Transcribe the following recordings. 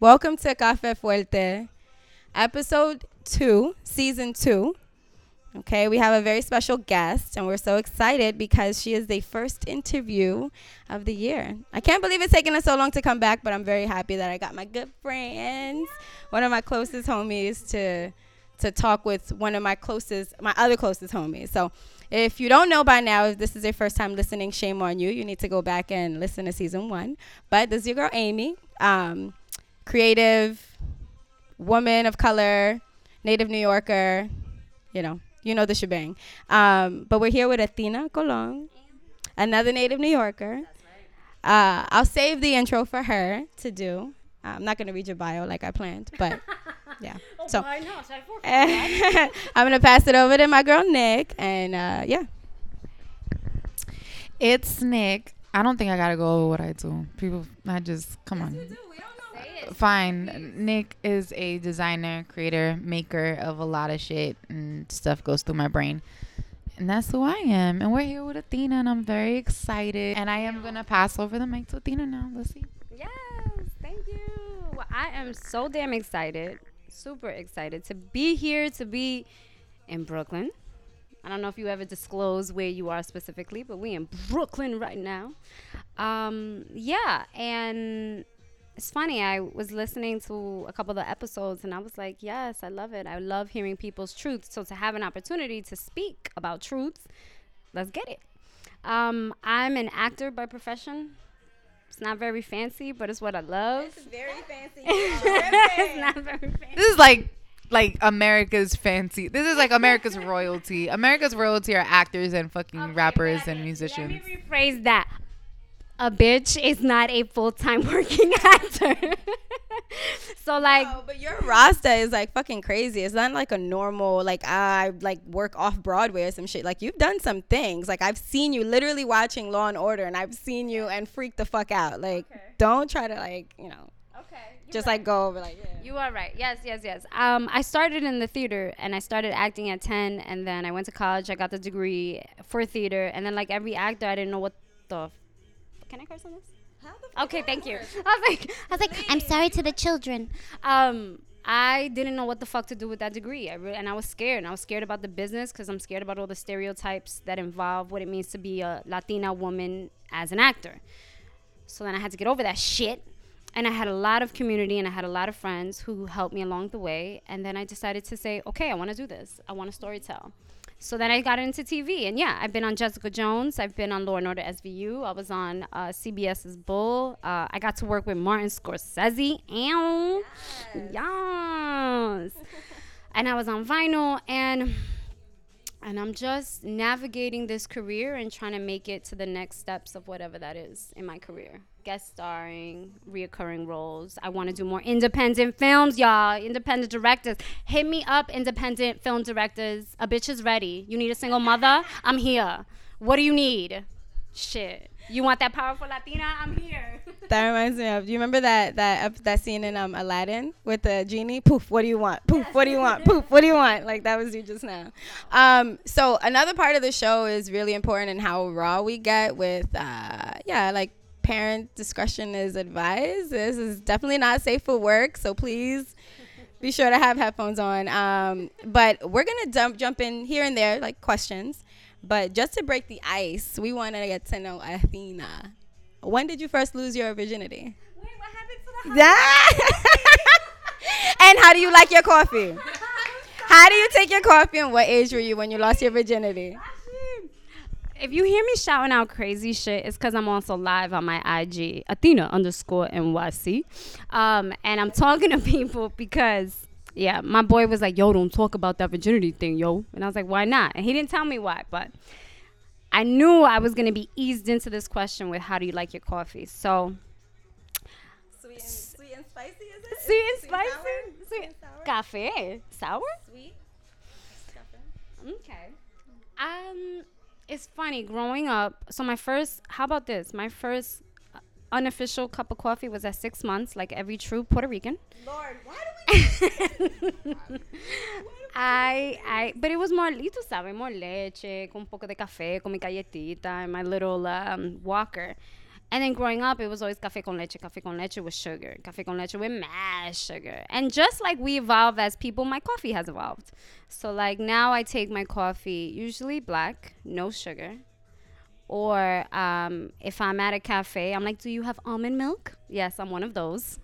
Welcome to Cafe Fuerte, episode two, season two. Okay, we have a very special guest, and we're so excited because she is the first interview of the year. I can't believe it's taken us so long to come back, but I'm very happy that I got my good friends, one of my closest homies, to to talk with one of my closest, my other closest homies. So, if you don't know by now, if this is your first time listening, shame on you. You need to go back and listen to season one. But this is your girl Amy, um, creative, woman of color, native New Yorker, you know, you know the shebang. Um, but we're here with Athena Colon, another native New Yorker. Uh, I'll save the intro for her to do. I'm not gonna read your bio like I planned, but yeah. so I'm gonna pass it over to my girl Nick, and uh, yeah. It's Nick. I don't think I gotta go over what I do. People, I just come on. Fine. Nick is a designer, creator, maker of a lot of shit, and stuff goes through my brain. And that's who I am. And we're here with Athena, and I'm very excited. And I am gonna pass over the mic to Athena now. Let's see. Yes, thank you. Well, I am so damn excited, super excited to be here, to be in Brooklyn. I don't know if you ever disclose where you are specifically, but we in Brooklyn right now. Um, yeah, and it's funny. I was listening to a couple of the episodes, and I was like, yes, I love it. I love hearing people's truths. So to have an opportunity to speak about truths, let's get it. Um, I'm an actor by profession. It's not very fancy, but it's what I love. It's very fancy. it's not very fancy. This is like like America's fancy. This is like America's royalty. America's royalty are actors and fucking Okay, rappers and musicians. Let me rephrase that. A bitch is not a full time working actor. so like No, but your Rasta is like fucking crazy. It's not like a normal like I like work off Broadway or some shit. Like you've done some things. Like I've seen you literally watching Law and Order, and I've seen you and freak the fuck out. Like don't try to like you know Okay. just like go over like yeah. You are right. Yes, yes, yes. Um, I started in the theater and I started acting at 10 and then I went to college. I got the degree for theater and then like every actor I didn't know what the Can I curse on this? Okay, thank you. I was like I was like I'm sorry to the children. Um I didn't know what the fuck to do with that degree. I re- and I was scared. And I was scared about the business cuz I'm scared about all the stereotypes that involve what it means to be a Latina woman as an actor. So then I had to get over that shit. And I had a lot of community and I had a lot of friends who helped me along the way. And then I decided to say, okay, I want to do this. I want to storytell. So then I got into TV. And yeah, I've been on Jessica Jones. I've been on Law and Order SVU. I was on uh, CBS's Bull. Uh, I got to work with Martin Scorsese. Ow. Yes. and I was on vinyl. And and I'm just navigating this career and trying to make it to the next steps of whatever that is in my career. Guest starring, reoccurring roles. I want to do more independent films, y'all. Independent directors. Hit me up, independent film directors. A bitch is ready. You need a single mother? I'm here. What do you need? Shit. You want that powerful Latina? I'm here. That reminds me of. Do you remember that that that scene in um Aladdin with the genie? Poof. What do you want? Poof. What do you want? Poof. What do you want? Like that was you just now. Um. So another part of the show is really important in how raw we get with uh yeah like parent discretion is advised. This is definitely not safe for work. So please. Be sure to have headphones on. Um, but we're gonna jump jump in here and there, like questions. But just to break the ice, we want to get to know Athena. When did you first lose your virginity? Wait, what happened to the and how do you like your coffee? How do you take your coffee and what age were you when you lost your virginity? If you hear me shouting out crazy shit, it's because I'm also live on my IG, Athena underscore NYC. Um, and I'm talking to people because, yeah, my boy was like, yo, don't talk about that virginity thing, yo. And I was like, why not? And he didn't tell me why, but I knew I was going to be eased into this question with how do you like your coffee? So, Sweet and, sweet and spicy, is it? sweet and spicy? Sweet. And sour? Cafe? Sour? Sweet. Okay. Um, it's funny growing up. So my first, how about this? My first unofficial cup of coffee was at six months, like every true Puerto Rican. Lord, why do we I, I, but it was more, y tú sabes, more leche, con un poco de café, con mi galletita, and my little um, walker. And then growing up, it was always café con leche, café con leche with sugar, café con leche with mad sugar. And just like we evolve as people, my coffee has evolved. So like now I take my coffee usually black, no sugar. Or um, if I'm at a cafe, I'm like, do you have almond milk? Yes, I'm one of those.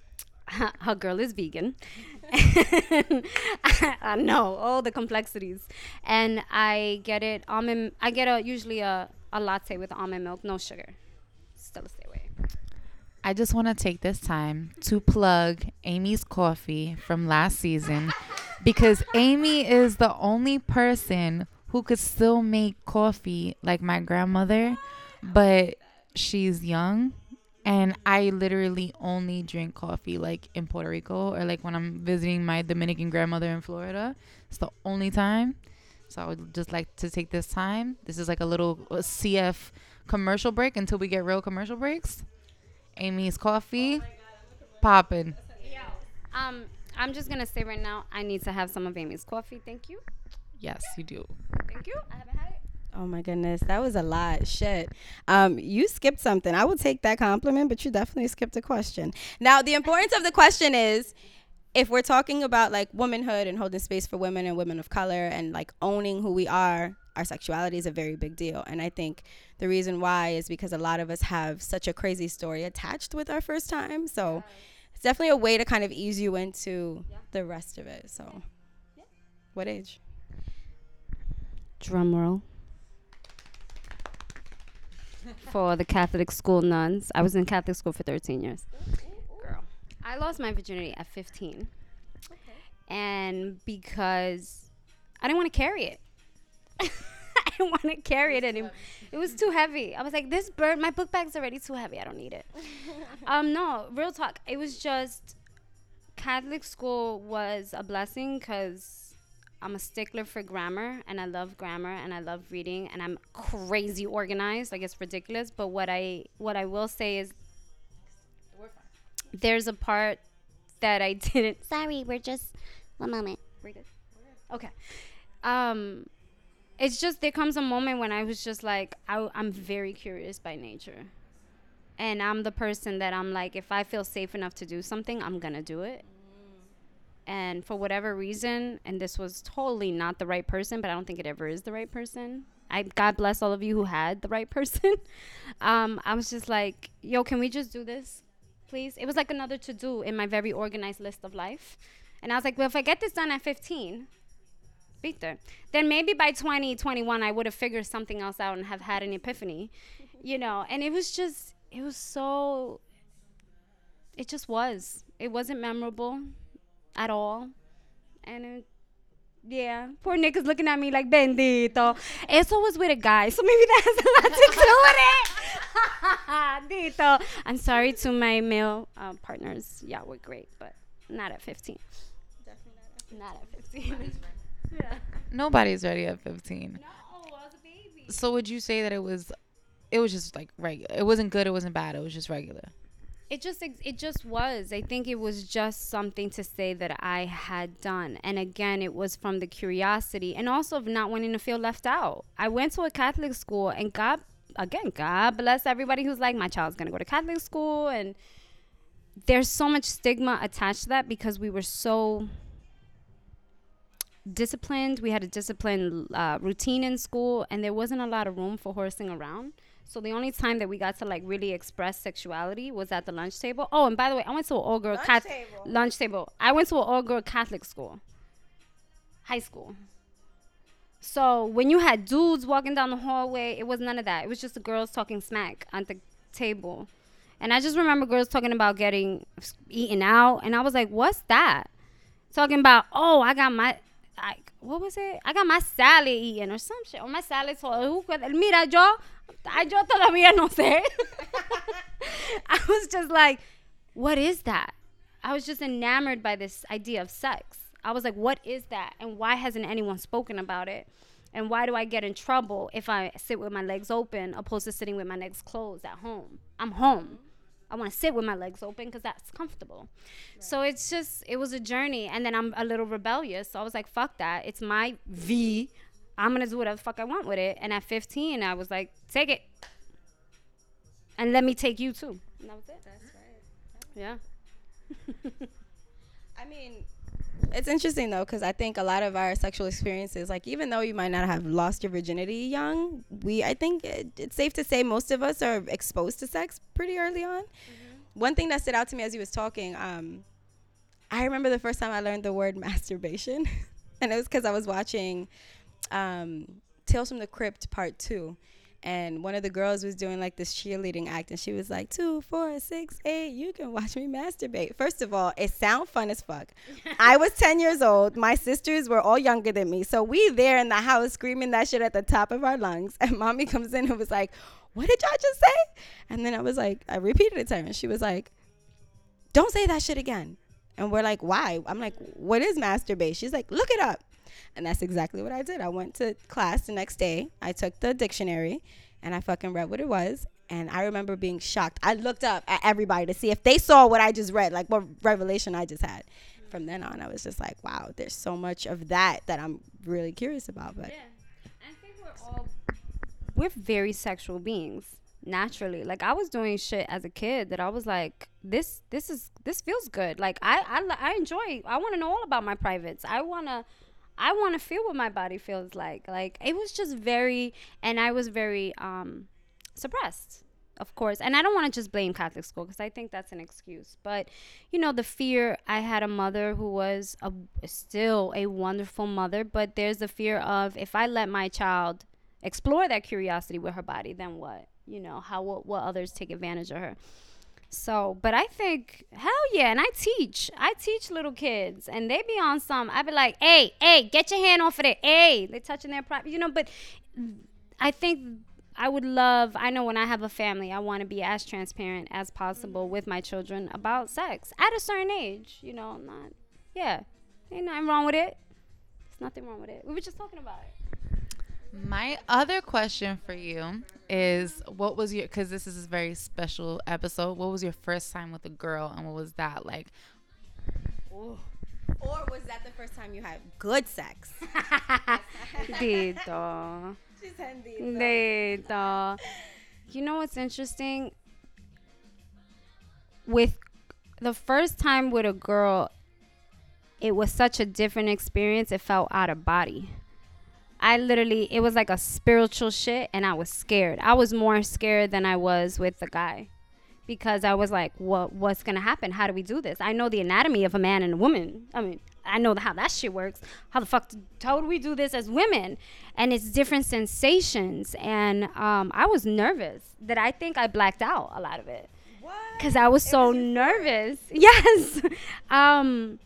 Her girl is vegan. I know all the complexities, and I get it almond. I get a usually a, a latte with almond milk, no sugar. Still a stay away. I just want to take this time to plug Amy's coffee from last season because Amy is the only person who could still make coffee like my grandmother, but she's young and I literally only drink coffee like in Puerto Rico or like when I'm visiting my Dominican grandmother in Florida. It's the only time. So I would just like to take this time. This is like a little uh, CF commercial break until we get real commercial breaks. Amy's coffee, popping. Um, I'm just gonna say right now, I need to have some of Amy's coffee. Thank you. Yes, you do. Thank you. I haven't had it. Oh my goodness, that was a lot. Shit. Um, you skipped something. I would take that compliment, but you definitely skipped a question. Now, the importance of the question is if we're talking about like womanhood and holding space for women and women of color and like owning who we are, our sexuality is a very big deal. And I think the reason why is because a lot of us have such a crazy story attached with our first time. So it's definitely a way to kind of ease you into Yeah. the rest of it. So, what age? Drum roll. for the Catholic school nuns. I was in Catholic school for 13 years. Girl. I lost my virginity at 15. And because I didn't want to carry it. I didn't want to carry it anymore. It was too heavy. I was like, this bird, my book bag's already too heavy. I don't need it. um, no, real talk. It was just Catholic school was a blessing because I'm a stickler for grammar and I love grammar and I love reading and I'm crazy organized. Like it's ridiculous. But what I what I will say is there's a part that I didn't sorry, we're just one moment. We're good. Okay. Um it's just there comes a moment when I was just like I, I'm very curious by nature. And I'm the person that I'm like if I feel safe enough to do something, I'm gonna do it and for whatever reason and this was totally not the right person but i don't think it ever is the right person. I god bless all of you who had the right person. Um, i was just like yo can we just do this please? It was like another to do in my very organized list of life. And i was like well if i get this done at 15 Victor, then maybe by 20 21 i would have figured something else out and have had an epiphany you know? And it was just it was so it just was. It wasn't memorable at all. And it, yeah, poor Nick is looking at me like bendito. Eso was with a guy, so maybe that has a lot to do with it. Dito. I'm sorry to my male uh, partners. Yeah, we're great, but not at 15. Definitely Not at 15. yeah. Nobody's ready at 15. No, I was a baby. So would you say that it was it was just like regular. It wasn't good, it wasn't bad, it was just regular. It just it just was. I think it was just something to say that i had done. And again it was from the curiosity and also of not wanting to feel left out. I went to a catholic school and god again god bless everybody who's like my child's gonna go to catholic school. And there's so much stigma attached to that because we were so disciplined. We had a disciplined uh, routine in school and there wasn't a lot of room for horsing around so the only time that we got to like really express sexuality was at the lunch table. Oh, and by the way, I went to an all girl Lunch table? lunch table. I went to an all girl Catholic school, high school. So when you had dudes walking down the hallway, it was none of that. It was just the girls talking smack at the table, and I just remember girls talking about getting eaten out, and I was like, "What's that?" Talking about, "Oh, I got my." I, what was it? I got my salad eaten or some shit. Or my salad told Mira, yo, yo todavía no sé. I was just like, what is that? I was just enamored by this idea of sex. I was like, what is that? And why hasn't anyone spoken about it? And why do I get in trouble if I sit with my legs open opposed to sitting with my legs closed at home? I'm home. I want to sit with my legs open because that's comfortable. So it's just, it was a journey. And then I'm a little rebellious. So I was like, fuck that. It's my V. I'm going to do whatever the fuck I want with it. And at 15, I was like, take it. and let me take you too. And that was it. That's right. Yeah. I mean, it's interesting though, because I think a lot of our sexual experiences, like even though you might not have lost your virginity young, we I think it, it's safe to say most of us are exposed to sex pretty early on. One thing that stood out to me as he was talking, um, I remember the first time I learned the word masturbation, and it was because I was watching um, Tales from the Crypt Part Two, and one of the girls was doing like this cheerleading act and she was like two four six eight you can watch me masturbate. First of all it sound fun as fuck. I was 10 years old. My sisters were all younger than me. So we there in the house screaming that shit at the top of our lungs and mommy comes in and was like what did y'all just say? And then i was like i repeated it to her and she was like don't say that shit again. And we're like why? I'm like what is masturbate? She's like look it up and that's exactly what I did. I went to class the next day. I took the dictionary and I fucking read what it was. And I remember being shocked. I looked up at everybody to see if they saw what I just read, like what revelation I just had. From then on, I was just like, wow, there's so much of that that I'm really curious about. But yeah, I think we're all we're very sexual beings naturally. Like I was doing shit as a kid that I was like, this this is this feels good. Like I I, I enjoy. I want to know all about my privates. I want to I want to feel what my body feels like. Like it was just very, and I was very um, suppressed, of course. And I don't want to just blame Catholic school because I think that's an excuse. But you know, the fear. I had a mother who was a, still a wonderful mother, but there's the fear of if I let my child explore that curiosity with her body, then what? You know, how will, what others take advantage of her. So, but I think hell yeah, and I teach. I teach little kids, and they be on some. I be like, hey, hey, get your hand off of it. Hey, they touching their private, you know. But I think I would love. I know when I have a family, I want to be as transparent as possible mm-hmm. with my children about sex at a certain age. You know, not yeah, ain't nothing wrong with it. There's nothing wrong with it. We were just talking about it. My other question for you is what was your because this is a very special episode. What was your first time with a girl and what was that like? Ooh. Or was that the first time you had good sex? Dito. Dito. You know what's interesting? With the first time with a girl, it was such a different experience. It felt out of body. I literally, it was like a spiritual shit, and I was scared. I was more scared than I was with the guy because I was like, what, what's gonna happen? How do we do this? I know the anatomy of a man and a woman. I mean, I know how that shit works. How the fuck, how do we do this as women? And it's different sensations. And um, I was nervous that I think I blacked out a lot of it. Because I was so was nervous. Yes. um,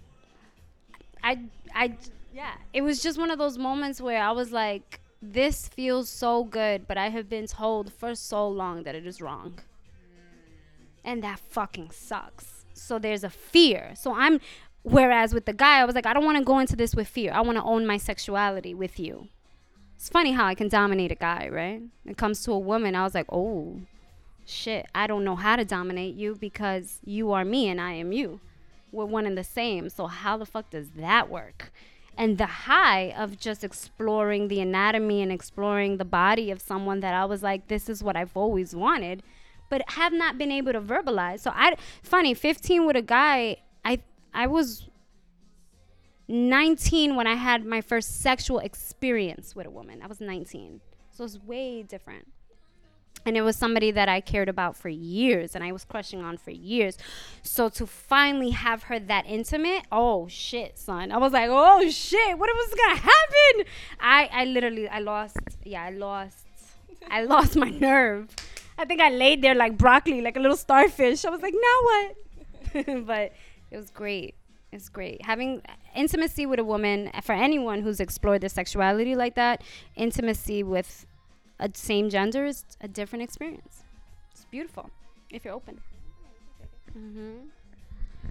I, I, yeah, it was just one of those moments where I was like, this feels so good, but I have been told for so long that it is wrong. Mm. And that fucking sucks. So there's a fear. So I'm, whereas with the guy, I was like, I don't want to go into this with fear. I want to own my sexuality with you. It's funny how I can dominate a guy, right? When it comes to a woman, I was like, oh, shit, I don't know how to dominate you because you are me and I am you. We're one and the same. So how the fuck does that work? And the high of just exploring the anatomy and exploring the body of someone that I was like, this is what I've always wanted, but have not been able to verbalize. So I, funny, 15 with a guy, I, I was 19 when I had my first sexual experience with a woman. I was 19. So it's way different and it was somebody that I cared about for years and I was crushing on for years. So to finally have her that intimate, oh shit, son. I was like, "Oh shit, what was to happen?" I I literally I lost yeah, I lost I lost my nerve. I think I laid there like broccoli, like a little starfish. I was like, "Now what?" but it was great. It's great. Having intimacy with a woman for anyone who's explored their sexuality like that, intimacy with a same gender is a different experience. It's beautiful if you're open. Mm-hmm.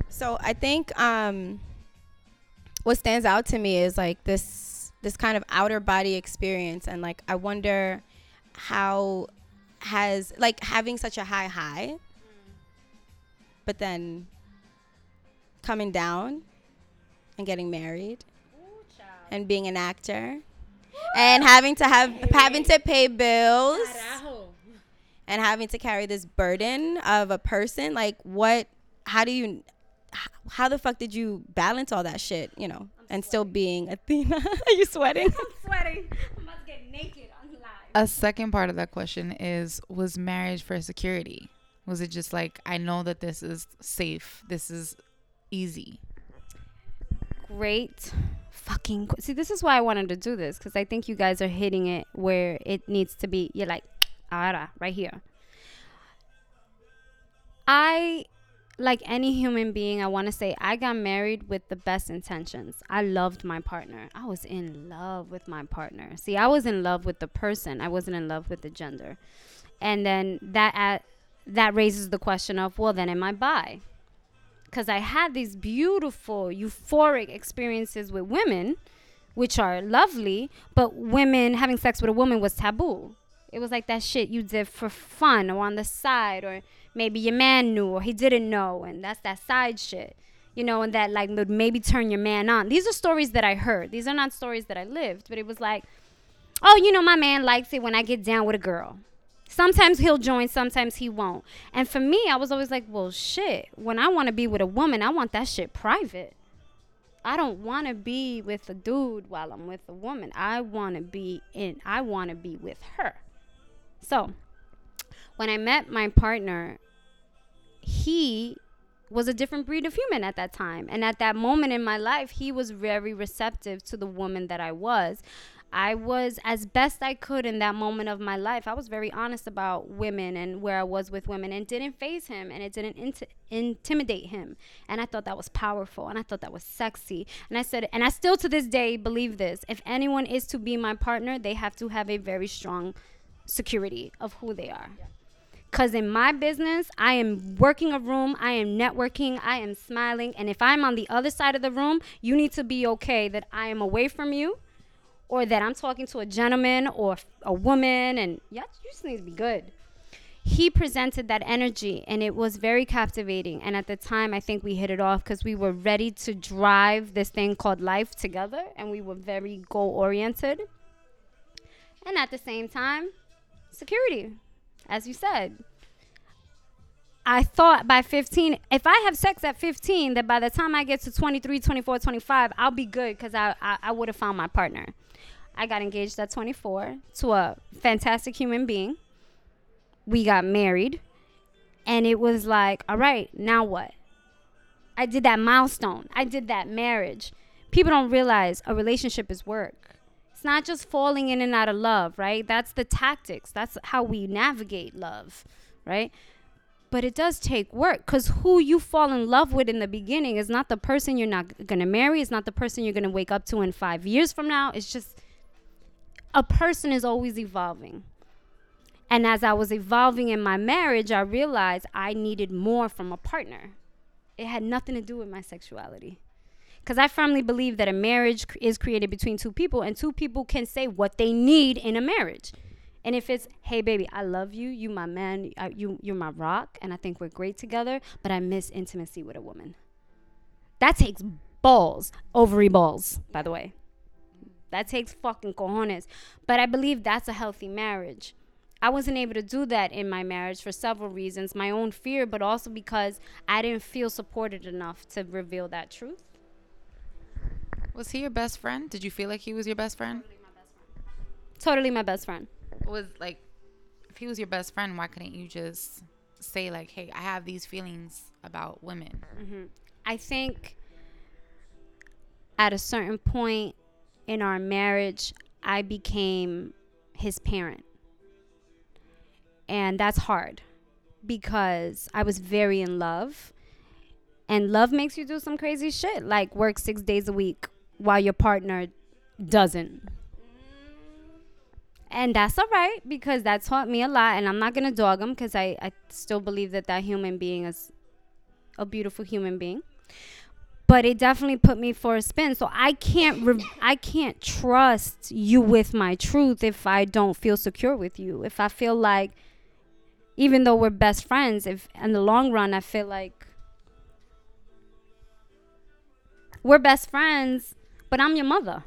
So I think um, what stands out to me is like this this kind of outer body experience, and like I wonder how has like having such a high high, but then coming down and getting married Ooh, and being an actor and having to have having to pay bills and having to carry this burden of a person like what how do you how the fuck did you balance all that shit you know and still being athena are you sweating I'm sweating. I'm about to get naked on live. A second part of that question is was marriage for security? Was it just like I know that this is safe, this is easy? Great fucking. qu- See, this is why I wanted to do this because I think you guys are hitting it where it needs to be. You're like, ara, right here. I, like any human being, I want to say I got married with the best intentions. I loved my partner. I was in love with my partner. See, I was in love with the person. I wasn't in love with the gender. And then that at, that raises the question of, well, then am I bi? Because I had these beautiful, euphoric experiences with women, which are lovely, but women having sex with a woman was taboo. It was like that shit you did for fun or on the side, or maybe your man knew or he didn't know, and that's that side shit. You know, and that like would maybe turn your man on. These are stories that I heard. These are not stories that I lived, but it was like, oh, you know, my man likes it when I get down with a girl. Sometimes he'll join, sometimes he won't. And for me, I was always like, well, shit, when I want to be with a woman, I want that shit private. I don't want to be with a dude while I'm with a woman. I want to be in, I want to be with her. So, when I met my partner, he was a different breed of human at that time. And at that moment in my life, he was very receptive to the woman that I was. I was as best I could in that moment of my life. I was very honest about women and where I was with women and didn't phase him and it didn't int- intimidate him. And I thought that was powerful and I thought that was sexy. And I said, and I still to this day believe this if anyone is to be my partner, they have to have a very strong security of who they are. Because in my business, I am working a room, I am networking, I am smiling. And if I'm on the other side of the room, you need to be okay that I am away from you or that I'm talking to a gentleman or a woman. And you just need to be good. He presented that energy and it was very captivating. And at the time, I think we hit it off because we were ready to drive this thing called life together and we were very goal oriented. And at the same time, security as you said. I thought by 15, if I have sex at 15, that by the time I get to 23, 24, 25, I'll be good because I, I, I would have found my partner. I got engaged at 24 to a fantastic human being. We got married. And it was like, all right, now what? I did that milestone. I did that marriage. People don't realize a relationship is work. It's not just falling in and out of love, right? That's the tactics. That's how we navigate love, right? But it does take work because who you fall in love with in the beginning is not the person you're not going to marry. It's not the person you're going to wake up to in five years from now. It's just a person is always evolving. And as I was evolving in my marriage, I realized I needed more from a partner. It had nothing to do with my sexuality. Because I firmly believe that a marriage cr- is created between two people, and two people can say what they need in a marriage. And if it's, hey, baby, I love you, you my man, I, you, you're my rock, and I think we're great together, but I miss intimacy with a woman. That takes balls, ovary balls, by the way. That takes fucking cojones. But I believe that's a healthy marriage. I wasn't able to do that in my marriage for several reasons my own fear, but also because I didn't feel supported enough to reveal that truth. Was he your best friend? Did you feel like he was your best friend? Totally my best friend. Was like, if he was your best friend, why couldn't you just say like, "Hey, I have these feelings about women"? Mm-hmm. I think at a certain point in our marriage, I became his parent. And that's hard because I was very in love. And love makes you do some crazy shit, like work six days a week while your partner doesn't. And that's all right because that taught me a lot. And I'm not going to dog him because I, I still believe that that human being is a beautiful human being but it definitely put me for a spin so i can't re- i can't trust you with my truth if i don't feel secure with you if i feel like even though we're best friends if in the long run i feel like we're best friends but i'm your mother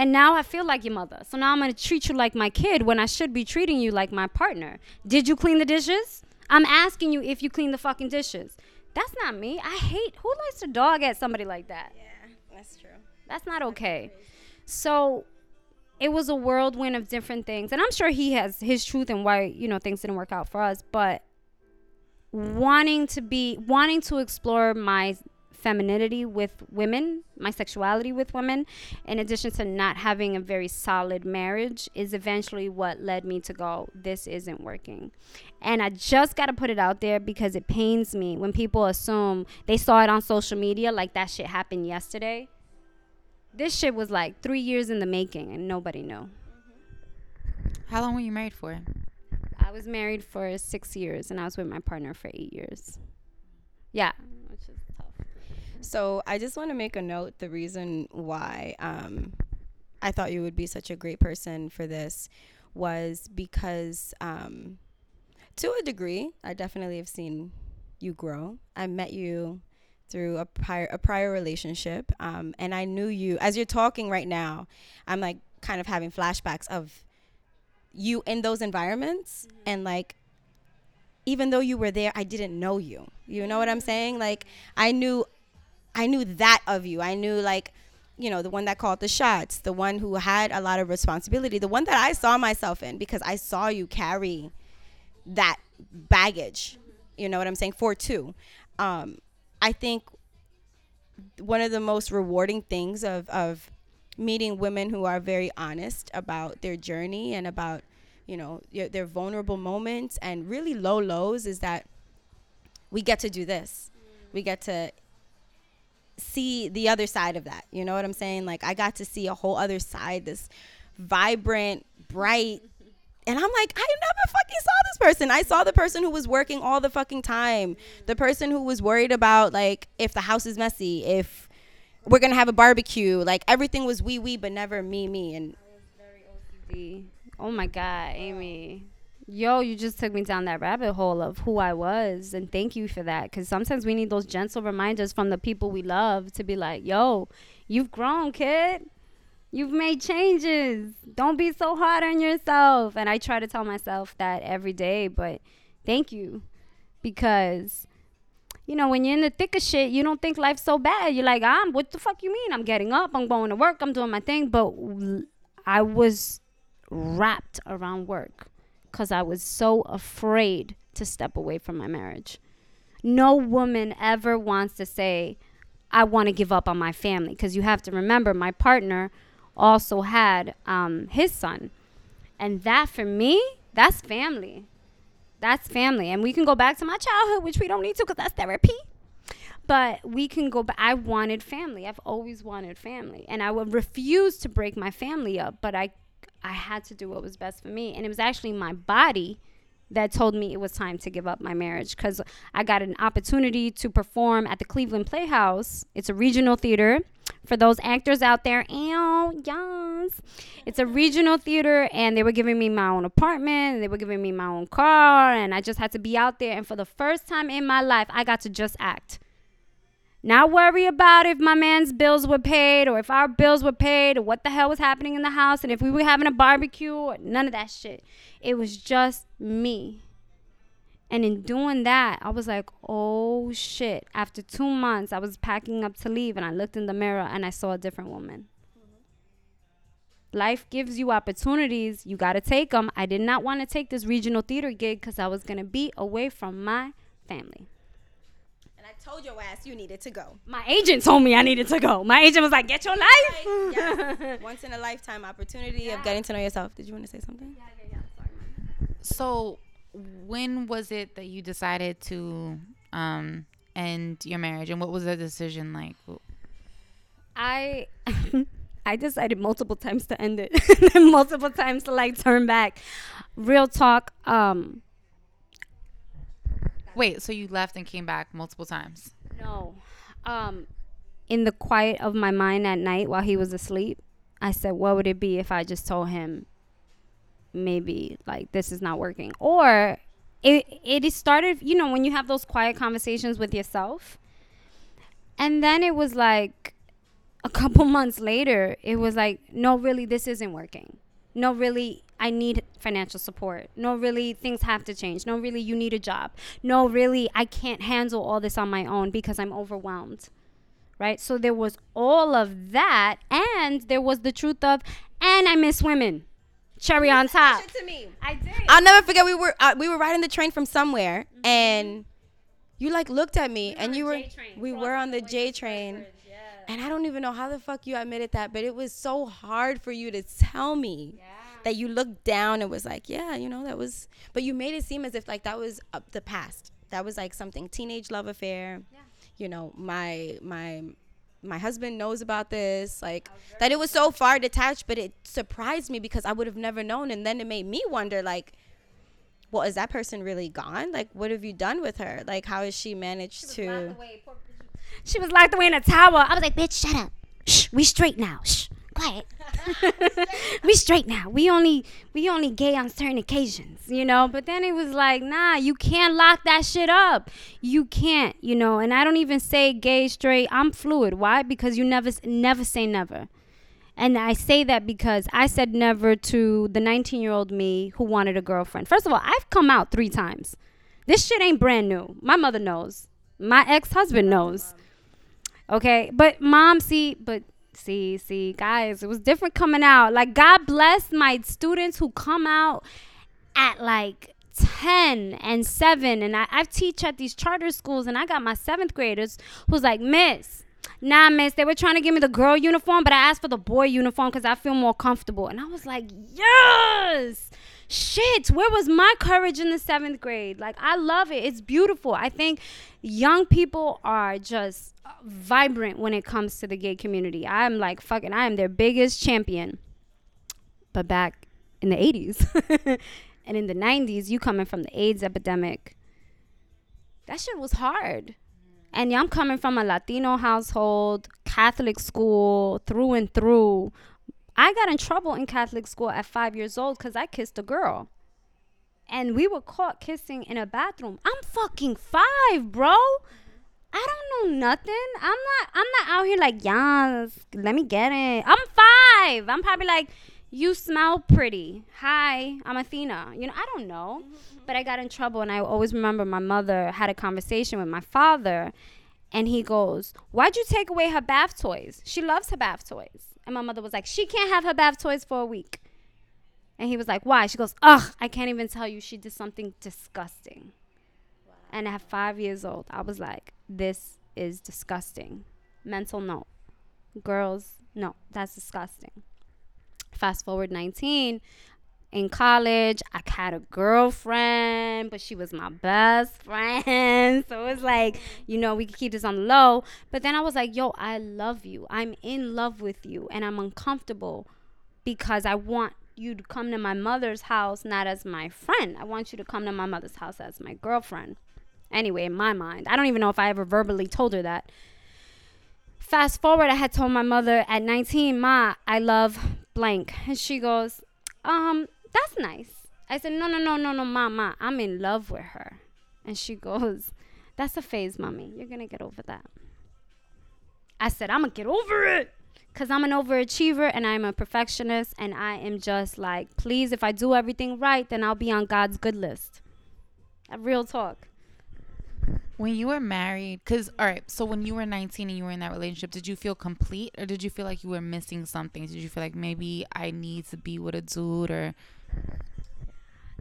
And now I feel like your mother. So now I'm going to treat you like my kid when I should be treating you like my partner. Did you clean the dishes? I'm asking you if you clean the fucking dishes. That's not me. I hate who likes to dog at somebody like that. Yeah, that's true. That's not okay. So it was a whirlwind of different things. And I'm sure he has his truth and why, you know, things didn't work out for us, but wanting to be wanting to explore my femininity with women, my sexuality with women, in addition to not having a very solid marriage, is eventually what led me to go, this isn't working. And I just got to put it out there because it pains me when people assume they saw it on social media like that shit happened yesterday. This shit was like three years in the making and nobody knew. How long were you married for? I was married for six years and I was with my partner for eight years. Yeah, which is tough. So I just want to make a note. The reason why um, I thought you would be such a great person for this was because, um, to a degree, I definitely have seen you grow. I met you through a prior a prior relationship, um, and I knew you. As you're talking right now, I'm like kind of having flashbacks of you in those environments, mm-hmm. and like even though you were there, I didn't know you. You know what I'm saying? Like I knew I knew that of you. I knew like, you know, the one that called the shots, the one who had a lot of responsibility, the one that I saw myself in because I saw you carry that baggage. You know what I'm saying? For two. Um, I think one of the most rewarding things of, of meeting women who are very honest about their journey and about, you know, their vulnerable moments and really low lows is that we get to do this. We get to see the other side of that. You know what I'm saying? Like I got to see a whole other side, this vibrant, bright. And I'm like, I never fucking saw this person. I saw the person who was working all the fucking time. The person who was worried about like if the house is messy, if we're gonna have a barbecue. Like everything was wee wee, but never me me. And Oh my god, Amy. Yo, you just took me down that rabbit hole of who I was. And thank you for that. Because sometimes we need those gentle reminders from the people we love to be like, yo, you've grown, kid. You've made changes. Don't be so hard on yourself. And I try to tell myself that every day. But thank you. Because, you know, when you're in the thick of shit, you don't think life's so bad. You're like, I'm, what the fuck you mean? I'm getting up. I'm going to work. I'm doing my thing. But I was wrapped around work because I was so afraid to step away from my marriage. No woman ever wants to say, I want to give up on my family. Because you have to remember, my partner also had um, his son. And that for me, that's family. That's family. And we can go back to my childhood, which we don't need to because that's therapy. But we can go back. I wanted family. I've always wanted family. And I would refuse to break my family up, but I I had to do what was best for me. And it was actually my body that told me it was time to give up my marriage because I got an opportunity to perform at the Cleveland Playhouse. It's a regional theater. For those actors out there, ew, yes. It's a regional theater, and they were giving me my own apartment, and they were giving me my own car, and I just had to be out there. And for the first time in my life, I got to just act. Not worry about if my man's bills were paid or if our bills were paid or what the hell was happening in the house and if we were having a barbecue or none of that shit. It was just me. And in doing that, I was like, oh shit. After two months, I was packing up to leave and I looked in the mirror and I saw a different woman. Life gives you opportunities. You got to take them. I did not want to take this regional theater gig because I was going to be away from my family told your ass you needed to go. My agent told me I needed to go. My agent was like, "Get your life." yes. Once in a lifetime opportunity yeah. of getting to know yourself. Did you want to say something? Yeah, yeah, yeah. Sorry. So, when was it that you decided to um, end your marriage, and what was the decision like? I. I decided multiple times to end it, multiple times to like turn back. Real talk. Um, Wait, so you left and came back multiple times? No. Um, in the quiet of my mind at night while he was asleep, I said, what would it be if I just told him maybe like this is not working? Or it it started, you know, when you have those quiet conversations with yourself. And then it was like a couple months later, it was like, no, really, this isn't working. No, really, I need financial support. No, really, things have to change. No, really, you need a job. No, really, I can't handle all this on my own because I'm overwhelmed. Right? So there was all of that. And there was the truth of, and I miss women. Cherry on top. to me. I did. I'll never forget. We were uh, we were riding the train from somewhere, and you like looked at me, and you were we were on the J train, and I don't even know how the fuck you admitted that, but it was so hard for you to tell me that you looked down and was like, yeah, you know, that was, but you made it seem as if like that was uh, the past. That was like something teenage love affair. Yeah. You know, my my my husband knows about this like that it was so far detached but it surprised me because i would have never known and then it made me wonder like well is that person really gone like what have you done with her like how has she managed to She was locked away in a tower. I was like, bitch, shut up. Shh, we straight now. Shh, quiet. we straight now. We only we only gay on certain occasions, you know. But then it was like, nah, you can't lock that shit up. You can't, you know. And I don't even say gay, straight. I'm fluid. Why? Because you never never say never. And I say that because I said never to the 19 year old me who wanted a girlfriend. First of all, I've come out three times. This shit ain't brand new. My mother knows. My ex husband knows. Okay. But mom, see, but see, see, guys, it was different coming out. Like, God bless my students who come out at like 10 and 7. And I, I teach at these charter schools, and I got my seventh graders who's like, Miss, Nah, miss, they were trying to give me the girl uniform, but I asked for the boy uniform because I feel more comfortable. And I was like, yes! Shit, where was my courage in the seventh grade? Like, I love it. It's beautiful. I think young people are just vibrant when it comes to the gay community. I'm like, fucking, I am their biggest champion. But back in the 80s and in the 90s, you coming from the AIDS epidemic, that shit was hard. And I'm coming from a Latino household, Catholic school, through and through. I got in trouble in Catholic school at five years old because I kissed a girl. And we were caught kissing in a bathroom. I'm fucking five, bro. I don't know nothing. I'm not I'm not out here like, yes, let me get it. I'm five. I'm probably like, you smell pretty. Hi, I'm Athena. You know, I don't know. But I got in trouble and I always remember my mother had a conversation with my father and he goes, Why'd you take away her bath toys? She loves her bath toys. And my mother was like, She can't have her bath toys for a week. And he was like, Why? She goes, Ugh, I can't even tell you. She did something disgusting. And at five years old, I was like, This is disgusting. Mental note. Girls, no, that's disgusting. Fast forward 19, in college, I had a girlfriend, but she was my best friend. So it was like, you know, we could keep this on the low. But then I was like, yo, I love you. I'm in love with you. And I'm uncomfortable because I want you to come to my mother's house not as my friend. I want you to come to my mother's house as my girlfriend. Anyway, in my mind, I don't even know if I ever verbally told her that. Fast forward, I had told my mother at 19, Ma, I love blank. And she goes, um, that's nice. I said, no, no, no, no, no, mama, I'm in love with her. And she goes, that's a phase, mommy. You're going to get over that. I said, I'm going to get over it. Because I'm an overachiever and I'm a perfectionist. And I am just like, please, if I do everything right, then I'll be on God's good list. A real talk. When you were married, because, all right, so when you were 19 and you were in that relationship, did you feel complete or did you feel like you were missing something? Did you feel like maybe I need to be with a dude or.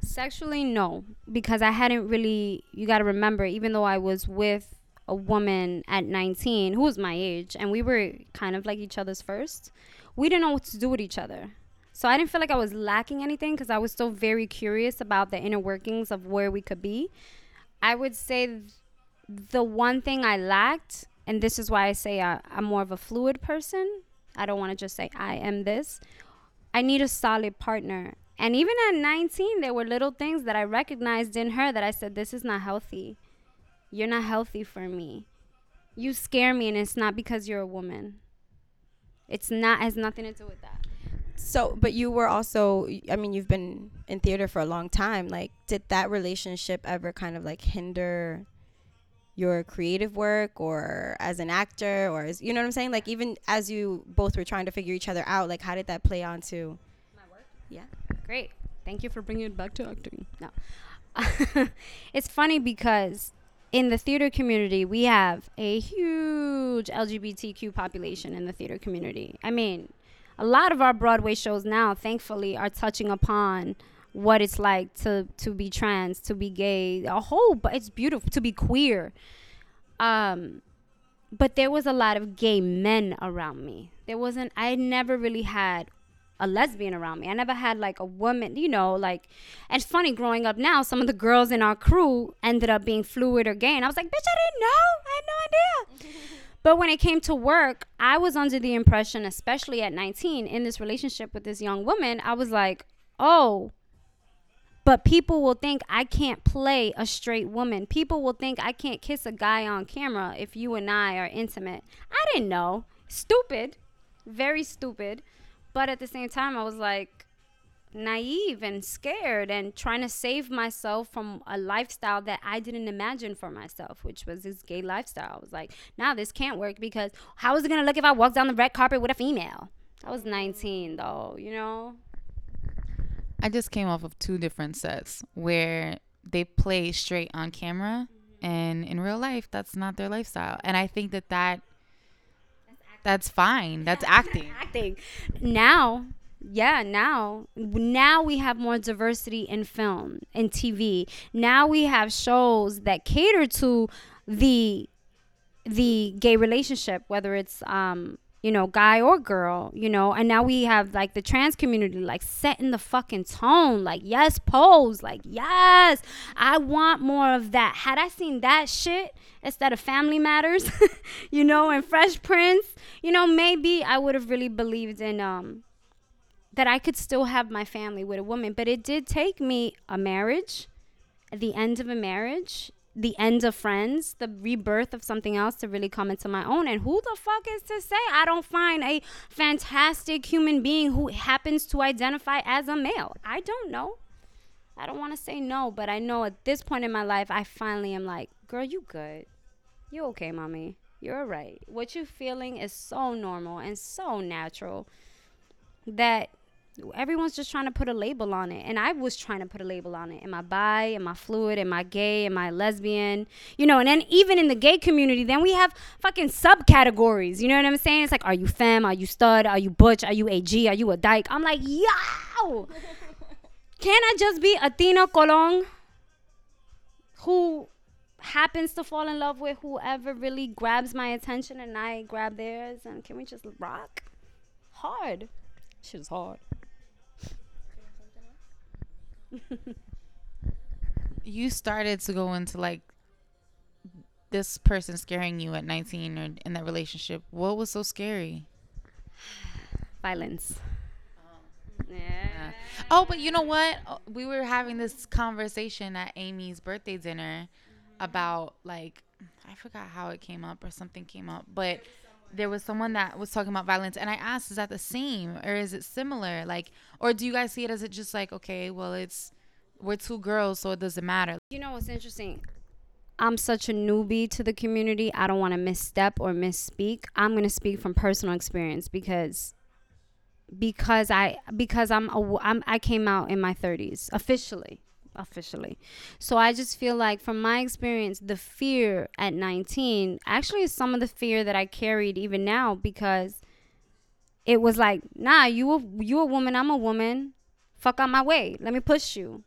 Sexually, no, because I hadn't really. You got to remember, even though I was with a woman at 19 who was my age, and we were kind of like each other's first, we didn't know what to do with each other. So I didn't feel like I was lacking anything because I was still very curious about the inner workings of where we could be. I would say th- the one thing I lacked, and this is why I say I, I'm more of a fluid person. I don't want to just say I am this. I need a solid partner. And even at 19, there were little things that I recognized in her that I said, This is not healthy. You're not healthy for me. You scare me, and it's not because you're a woman. It's not, has nothing to do with that. So, but you were also, I mean, you've been in theater for a long time. Like, did that relationship ever kind of like hinder your creative work or as an actor or as you know what I'm saying? Like even as you both were trying to figure each other out, like how did that play on to My work? Yeah. Great. Thank you for bringing it back to acting. No. it's funny because in the theater community, we have a huge LGBTQ population in the theater community. I mean, a lot of our Broadway shows now, thankfully, are touching upon what it's like to to be trans, to be gay, a whole but it's beautiful to be queer. Um but there was a lot of gay men around me. There wasn't I never really had a lesbian around me. I never had like a woman, you know, like and it's funny growing up now, some of the girls in our crew ended up being fluid or gay and I was like, "Bitch, I didn't know. I had no idea." but when it came to work, I was under the impression, especially at 19 in this relationship with this young woman, I was like, "Oh, but people will think I can't play a straight woman. People will think I can't kiss a guy on camera if you and I are intimate. I didn't know. Stupid. Very stupid. But at the same time, I was like naive and scared and trying to save myself from a lifestyle that I didn't imagine for myself, which was this gay lifestyle. I was like, nah, this can't work because how is it going to look if I walk down the red carpet with a female? I was 19, though, you know? I just came off of two different sets where they play straight on camera, mm-hmm. and in real life, that's not their lifestyle. And I think that that that's fine. That's acting. acting. Now, yeah, now now we have more diversity in film and TV. Now we have shows that cater to the the gay relationship, whether it's um you know, guy or girl, you know, and now we have like the trans community like setting the fucking tone, like yes, pose, like yes, I want more of that. Had I seen that shit instead of Family Matters, you know, and Fresh Prince, you know, maybe I would have really believed in um that I could still have my family with a woman, but it did take me a marriage, the end of a marriage, the end of friends, the rebirth of something else to really come into my own. And who the fuck is to say I don't find a fantastic human being who happens to identify as a male? I don't know. I don't want to say no, but I know at this point in my life, I finally am like, girl, you good. You okay, mommy. You're right. What you're feeling is so normal and so natural that everyone's just trying to put a label on it. And i was trying to put a label on it. Am i bi? Am i fluid? Am i gay? Am i lesbian? You know and then even in the gay community then we have fucking subcategories. You know what i'm saying? It's like are you femme? Are you stud? Are you butch? Are you ag are you a dyke? I'm like yo! Can i just be athena colon who happens to fall in love with whoever really grabs my attention and i grab theirs? And can we just rock? Hard. Shit is hard you started to go into like this person scaring you at 19 or in that relationship. What was so scary? Violence. Yeah. Oh, but you know what? Uh, We were having this conversation at Amy's birthday dinner about like I forgot how it came up or something came up, but there was someone that was talking about violence and I asked, is that the same or is it similar? Like or do you guys see it as it just like, okay, well it's we're two girls, so it doesn't matter. You know what's interesting? I'm such a newbie to the community. I don't want to misstep or misspeak. I'm going to speak from personal experience because because I because I'm, a, I'm I came out in my 30s officially officially. So I just feel like from my experience the fear at 19 actually is some of the fear that I carried even now because it was like, "Nah, you a, you a woman, I'm a woman. Fuck out my way. Let me push you."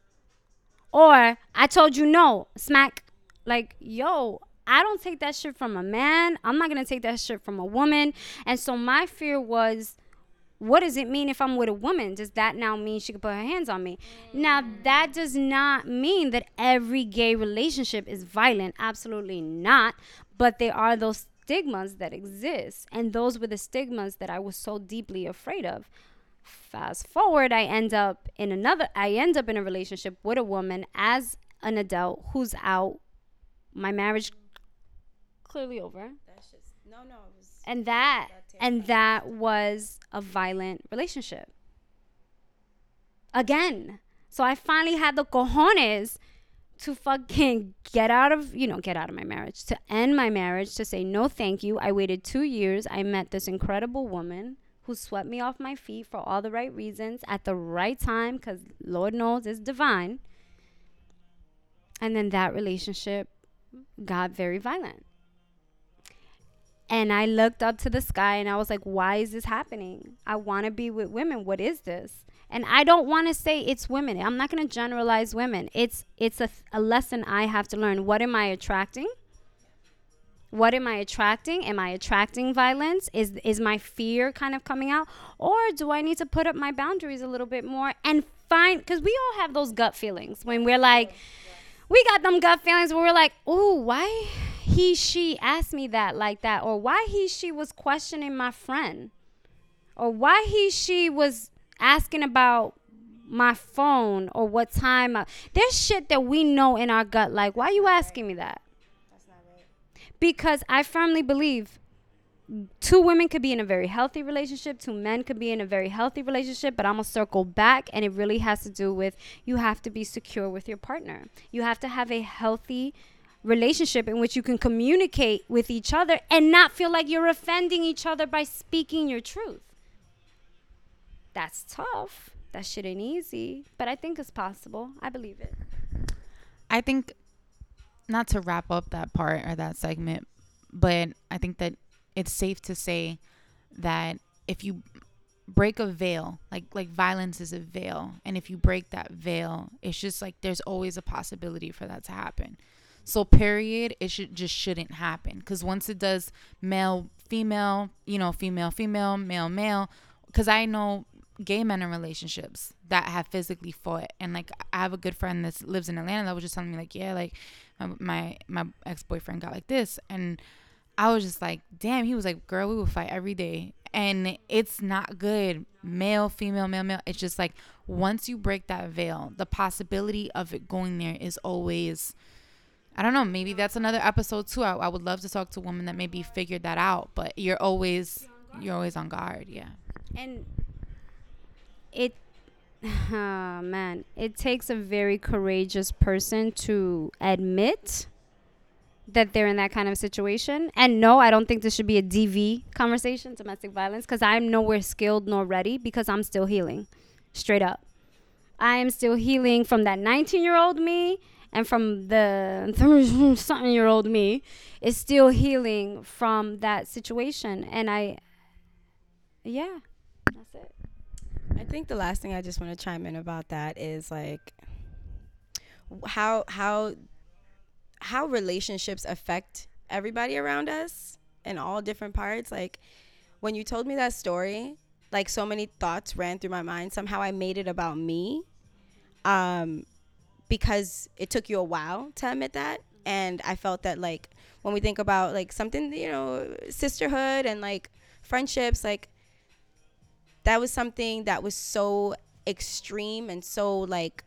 Or I told you no, smack. Like, yo, I don't take that shit from a man. I'm not gonna take that shit from a woman. And so my fear was, what does it mean if I'm with a woman? Does that now mean she could put her hands on me? Now that does not mean that every gay relationship is violent. Absolutely not. But there are those stigmas that exist. And those were the stigmas that I was so deeply afraid of fast forward i end up in another i end up in a relationship with a woman as an adult who's out my marriage clearly over That's just no, no. And that and that was a violent relationship again so i finally had the cojones to fucking get out of, you know, get out of my marriage, to end my marriage, to say no thank you. I waited 2 years. I met this incredible woman who swept me off my feet for all the right reasons at the right time cuz Lord knows it's divine. And then that relationship got very violent. And I looked up to the sky and I was like, why is this happening? I want to be with women. What is this? And I don't want to say it's women. I'm not going to generalize women. It's it's a, a lesson I have to learn. What am I attracting? What am I attracting? Am I attracting violence? Is is my fear kind of coming out? Or do I need to put up my boundaries a little bit more and find cuz we all have those gut feelings when we're like we got them gut feelings where we're like, "Oh, why he she asked me that like that or why he she was questioning my friend or why he she was asking about my phone or what time I, there's shit that we know in our gut like why are you asking me that? Because i firmly believe two women could be in a very healthy relationship two men could be in a very healthy relationship but i'm gonna circle back and it really has to do with you have to be secure with your partner. You have to have a healthy relationship in which you can communicate with each other and not feel like you're offending each other by speaking your truth. That's tough. That shit ain't easy, but I think it's possible. I believe it. I think not to wrap up that part or that segment, but I think that it's safe to say that if you break a veil, like like violence is a veil, and if you break that veil, it's just like there's always a possibility for that to happen. So period, it should just shouldn't happen. Because once it does male female, you know, female female, male male, because I know gay men in relationships that have physically fought. And like I have a good friend that lives in Atlanta that was just telling me like yeah like my my ex-boyfriend got like this. And I was just like damn he was like girl we would fight every day. And it's not good. Male female male male it's just like once you break that veil the possibility of it going there is always I don't know. Maybe that's another episode too. I, I would love to talk to women that maybe figured that out, but you're always you're always on guard. Yeah. And it, oh man, it takes a very courageous person to admit that they're in that kind of situation. And no, I don't think this should be a DV conversation, domestic violence, because I'm nowhere skilled nor ready because I'm still healing, straight up. I am still healing from that 19 year old me and from the something year old me is still healing from that situation. And i yeah that's it. I think the last thing i just want to chime in about that is like how how how relationships affect everybody around us in all different parts. Like when you told me that story like so many thoughts ran through my mind. Somehow i made it about me. Um because it took you a while to admit that. And i felt that like when we think about like something you know sisterhood and like friendships like that was something that was so extreme and so like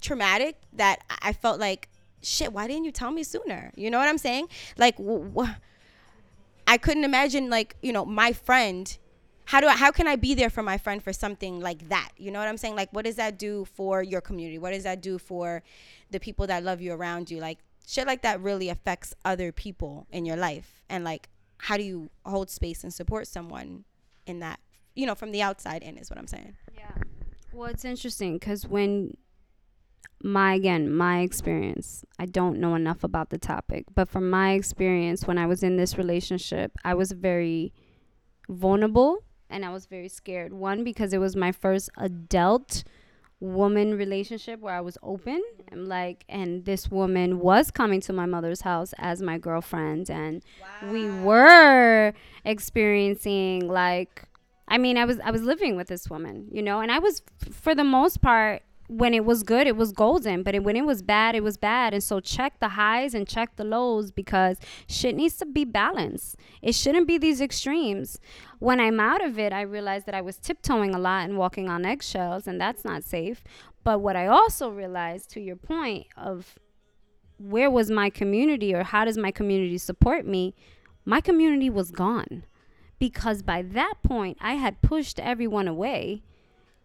traumatic that i felt like shit why didn't you tell me sooner? You know what i'm saying? Like I couldn't imagine like you know my friend how do I, how can I be there for my friend for something like that? You know what I'm saying? Like, what does that do for your community? What does that do for the people that love you around you? Like, shit like that really affects other people in your life. And like, how do you hold space and support someone in that? You know, from the outside in is what I'm saying. Yeah. Well, it's interesting because when my again my experience i don't know enough about the topic but from my experience when i was in this relationship i was very vulnerable and I was very scared. One because it was my first adult woman relationship where I was open and like and this woman was coming to my mother's house as my girlfriend and wow. we were experiencing like I mean I was I was living with this woman, you know, and I was f- for the most part when it was good, it was golden. But it, when it was bad, it was bad. And so check the highs and check the lows because shit needs to be balanced. It shouldn't be these extremes. When I'm out of it, I realized that I was tiptoeing a lot and walking on eggshells, and that's not safe. But what I also realized, to your point of where was my community or how does my community support me, my community was gone. Because by that point, I had pushed everyone away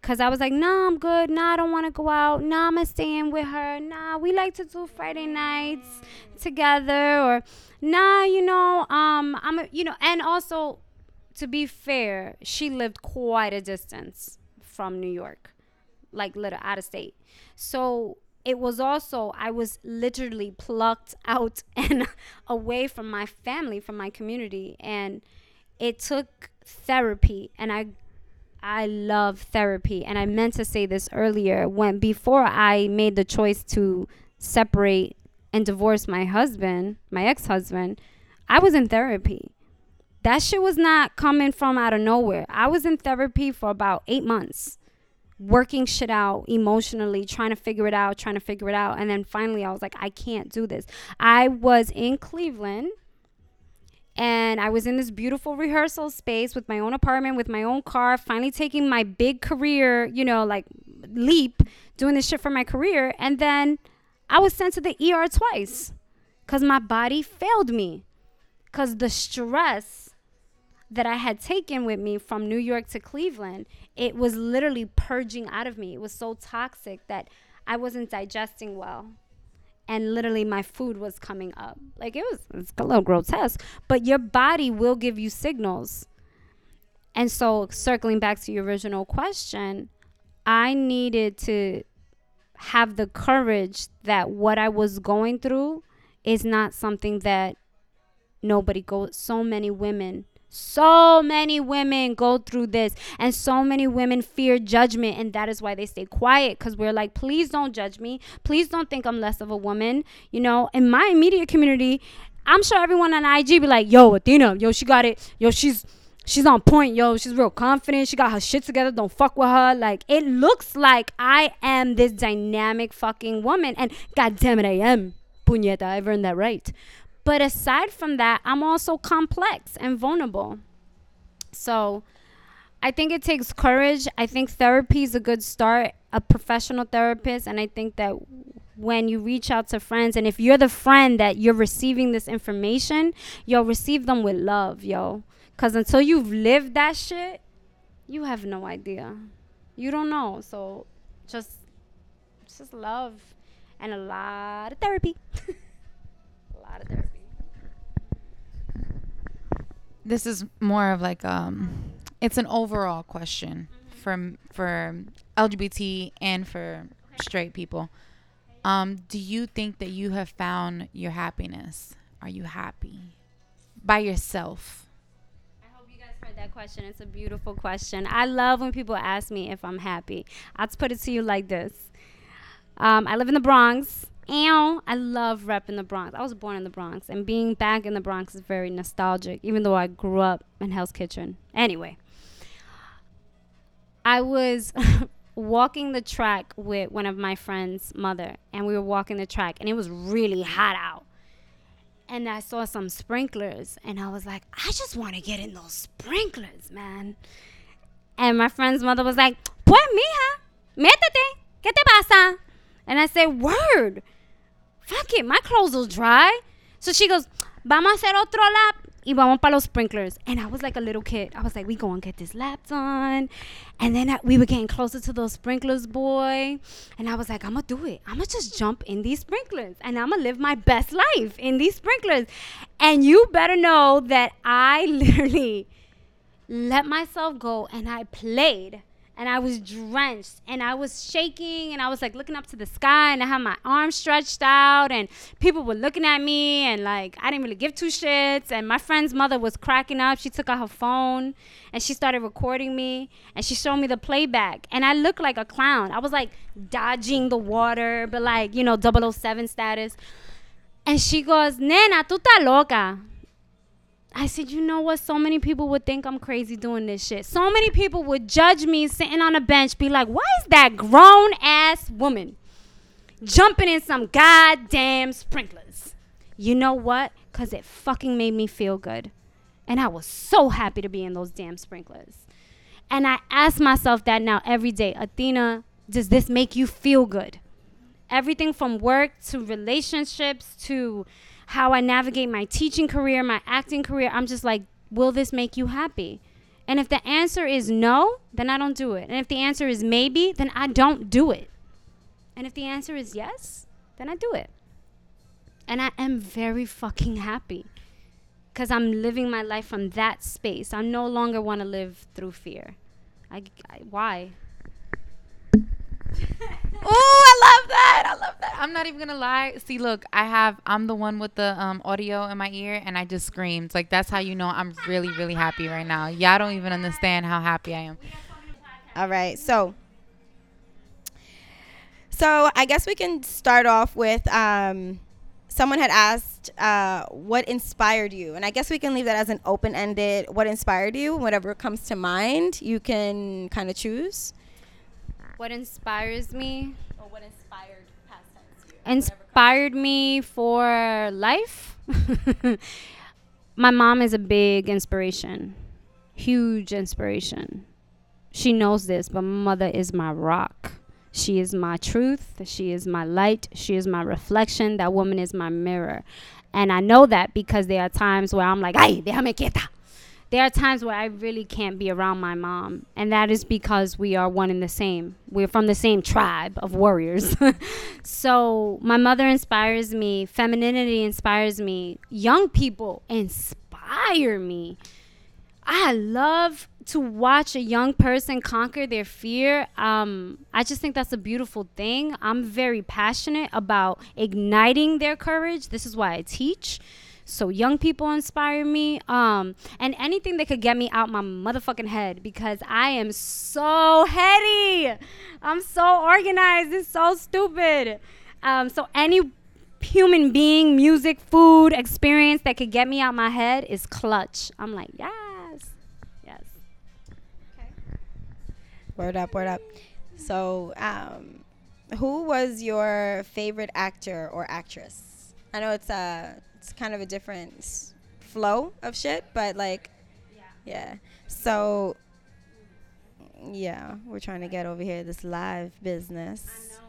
Cause I was like, nah, I'm good. Nah, I don't want to go out. Nah, I'm staying with her. Nah, we like to do Friday nights together. Or, nah, you know, um, I'm, a, you know, and also, to be fair, she lived quite a distance from New York, like little out of state. So it was also I was literally plucked out and away from my family, from my community, and it took therapy and I I love therapy. And I meant to say this earlier when before I made the choice to separate and divorce my husband, my ex husband, I was in therapy. That shit was not coming from out of nowhere. I was in therapy for about eight months, working shit out emotionally, trying to figure it out, trying to figure it out. And then finally, I was like, I can't do this. I was in Cleveland and I was in this beautiful rehearsal space with my own apartment, with my own car, finally taking my big career, you know, like leap, doing this shit for my career. And then I was sent to the ER twice because my body failed me. Because the stress that I had taken with me from New York to Cleveland, it was literally purging out of me. It was so toxic that I wasn't digesting well and literally my food was coming up. Like it was it's a little grotesque, but your body will give you signals. And so circling back to your original question, I needed to have the courage that what I was going through is not something that nobody goes so many women so many women go through this, and so many women fear judgment, and that is why they stay quiet because we're like, please don't judge me. Please don't think I'm less of a woman. You know, in my immediate community, I'm sure everyone on IG be like, yo, Athena, yo, she got it. Yo, she's she's on point, yo. She's real confident. She got her shit together. Don't fuck with her. Like it looks like I am this dynamic fucking woman, and god damn it, I am. Puñeta, I've earned that right. But aside from that, I'm also complex and vulnerable. So I think it takes courage. I think therapy is a good start, a professional therapist. And I think that when you reach out to friends, and if you're the friend that you're receiving this information, you'll receive them with love, yo. Because until you've lived that shit, you have no idea. You don't know. So just, just love and a lot of therapy. a lot of therapy this is more of like um it's an overall question for for LGBT and for straight people. Um, do you think that you have found your happiness? Are you happy by yourself? I hope you guys heard that question. It's a beautiful question. I love when people ask me if I'm happy. I'll put it to you like this. Um, I live in the Bronx. Ow, I love repping the Bronx. I was born in the Bronx, and being back in the Bronx is very nostalgic, even though I grew up in Hell's Kitchen. Anyway, I was walking the track with one of my friend's mother, and we were walking the track, and it was really hot out. And I saw some sprinklers, and I was like, I just want to get in those sprinklers, man. And my friend's mother was like, Pues, mija, métete, ¿qué te pasa? And I said, Word fuck it, my clothes will dry. So she goes, vamos a hacer otro lap y vamos para los sprinklers. And I was like a little kid. I was like, we going to get this lap done. And then I, we were getting closer to those sprinklers, boy. And I was like, I'm going to do it. I'm going to just jump in these sprinklers and I'm going to live my best life in these sprinklers. And you better know that I literally let myself go and I played and I was drenched and I was shaking and I was like looking up to the sky and I had my arms stretched out and people were looking at me and like I didn't really give two shits and my friend's mother was cracking up. She took out her phone and she started recording me and she showed me the playback and I looked like a clown. I was like dodging the water but like, you know, 007 status. And she goes, "Nena, tú estás loca." I said, you know what? So many people would think I'm crazy doing this shit. So many people would judge me sitting on a bench, be like, why is that grown ass woman jumping in some goddamn sprinklers? You know what? Because it fucking made me feel good. And I was so happy to be in those damn sprinklers. And I ask myself that now every day Athena, does this make you feel good? Everything from work to relationships to how I navigate my teaching career, my acting career, I'm just like, will this make you happy? And if the answer is no, then I don't do it. And if the answer is maybe, then I don't do it. And if the answer is yes, then I do it. And I am very fucking happy because I'm living my life from that space. I no longer want to live through fear. I, I why? Oh, I love that. I love that. I'm not even gonna lie. See, look, I have. I'm the one with the um, audio in my ear, and I just screamed. Like that's how you know I'm really, really happy right now. Y'all don't even understand how happy I am. All right. So, so I guess we can start off with um, someone had asked uh, what inspired you, and I guess we can leave that as an open-ended. What inspired you? Whatever comes to mind, you can kind of choose. What inspires me? Inspired me for life? my mom is a big inspiration, huge inspiration. She knows this, but mother is my rock. She is my truth. She is my light. She is my reflection. That woman is my mirror. And I know that because there are times where I'm like, ay, déjame quieta. There are times where I really can't be around my mom. And that is because we are one and the same. We're from the same tribe of warriors. so my mother inspires me. Femininity inspires me. Young people inspire me. I love to watch a young person conquer their fear. Um, I just think that's a beautiful thing. I'm very passionate about igniting their courage. This is why I teach. So young people inspire me. Um, and anything that could get me out my motherfucking head because I am so heady. I'm so organized. It's so stupid. Um, so any human being, music, food, experience that could get me out my head is clutch. I'm like, yes. Yes. Okay. Word up, word up. So, um, who was your favorite actor or actress? I know it's a it's kind of a different flow of shit, but like, yeah. So, yeah, we're trying to get over here this live business.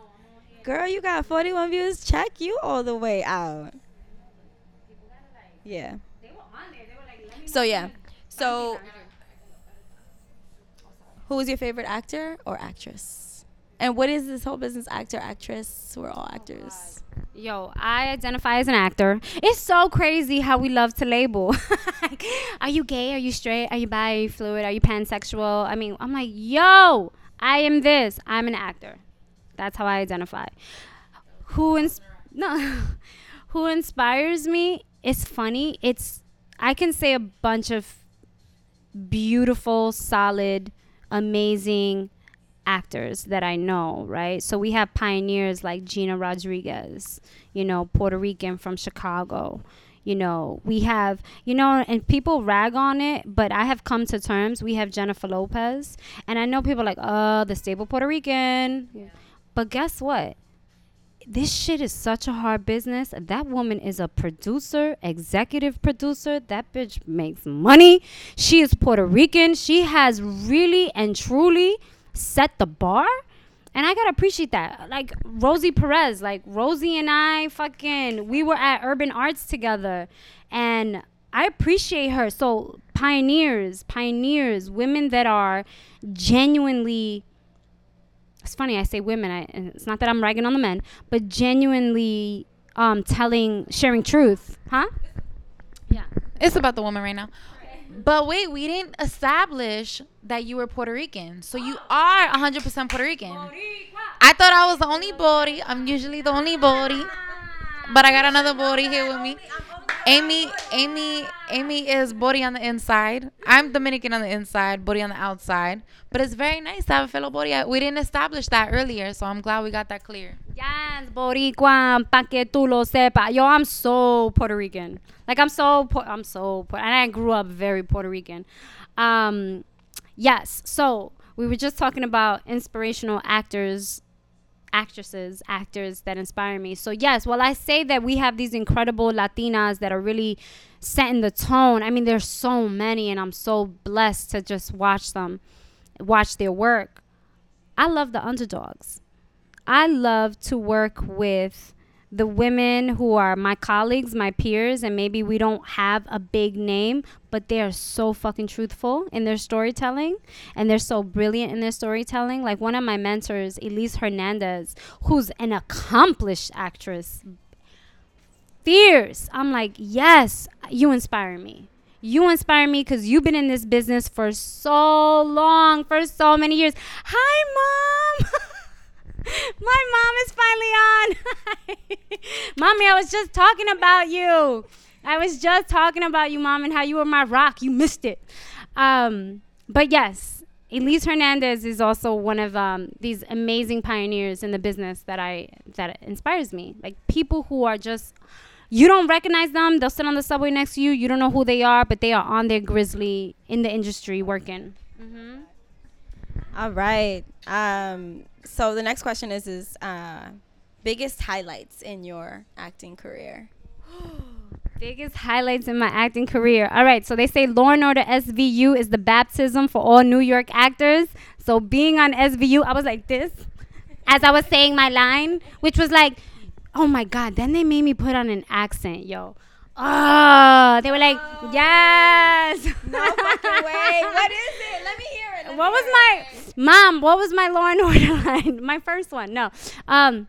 Girl, you got 41 views. Check you all the way out. Yeah. So yeah. So who is your favorite actor or actress? And what is this whole business actor actress? We're all actors. Yo, I identify as an actor. It's so crazy how we love to label. are you gay? Are you straight? Are you bi? Are you fluid? Are you pansexual? I mean, I'm like, yo, I am this. I'm an actor. That's how I identify. Who ins- no, who inspires me? It's funny. It's I can say a bunch of beautiful, solid, amazing actors that I know, right? So we have pioneers like Gina Rodriguez, you know, Puerto Rican from Chicago. You know, we have, you know, and people rag on it, but I have come to terms. We have Jennifer Lopez, and I know people are like, oh, the stable Puerto Rican. But guess what? This shit is such a hard business. That woman is a producer, executive producer. That bitch makes money. She is Puerto Rican. She has really and truly set the bar. And I gotta appreciate that. Like Rosie Perez, like Rosie and I fucking we were at Urban Arts together and I appreciate her. So pioneers, pioneers, women that are genuinely it's funny I say women. I, it's not that I'm ragging on the men, but genuinely um, telling, sharing truth, huh? Yeah. It's about the woman right now. But wait, we didn't establish that you were Puerto Rican. So you are 100% Puerto Rican. I thought I was the only Bori. I'm usually the only Bori. But I got another Bori here with me. Amy, Amy, Amy is Bori on the inside. I'm Dominican on the inside, Bori on the outside. But it's very nice to have a fellow Bori. We didn't establish that earlier, so I'm glad we got that clear. Yes, Boricua, pa que tú lo sepa. Yo, I'm so Puerto Rican. Like I'm so, I'm so, and I grew up very Puerto Rican. Um, yes. So we were just talking about inspirational actors, actresses, actors that inspire me. So yes, well, I say that we have these incredible Latinas that are really setting the tone. I mean, there's so many, and I'm so blessed to just watch them, watch their work. I love the underdogs. I love to work with the women who are my colleagues, my peers, and maybe we don't have a big name, but they are so fucking truthful in their storytelling and they're so brilliant in their storytelling. Like one of my mentors, Elise Hernandez, who's an accomplished actress, fierce. I'm like, yes, you inspire me. You inspire me because you've been in this business for so long, for so many years. Hi, mom. My mom is finally on. Mommy, I was just talking about you. I was just talking about you, mom, and how you were my rock. You missed it. Um, but yes, Elise Hernandez is also one of um, these amazing pioneers in the business that I that inspires me. Like people who are just you don't recognize them. They'll sit on the subway next to you. You don't know who they are, but they are on their grizzly in the industry working. Mm-hmm. All right. Um, so the next question is is uh, biggest highlights in your acting career. Biggest highlights in my acting career. All right, so they say Law and Order SVU is the baptism for all New York actors. So being on SVU, I was like this as I was saying my line, which was like, oh my God. Then they made me put on an accent, yo. Oh, they were like, oh. yes. No fucking way. What is it? Let me hear it. Let what was my it. mom? What was my Law and Order line? my first one. No. Um,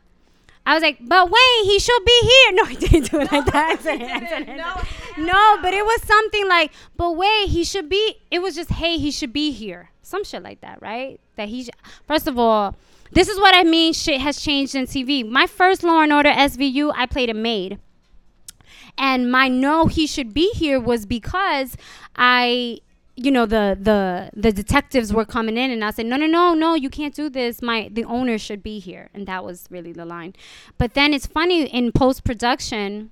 I was like, but wait, he should be here. No, I didn't do it like that. no, no, but it was something like, but wait, he should be. It was just, hey, he should be here. Some shit like that, right? That he. Sh- First of all, this is what I mean. Shit has changed in TV. My first Law and Order SVU, I played a maid. And my no, he should be here was because I you know the the the detectives were coming in and I said no no no no you can't do this. My the owner should be here. And that was really the line. But then it's funny in post production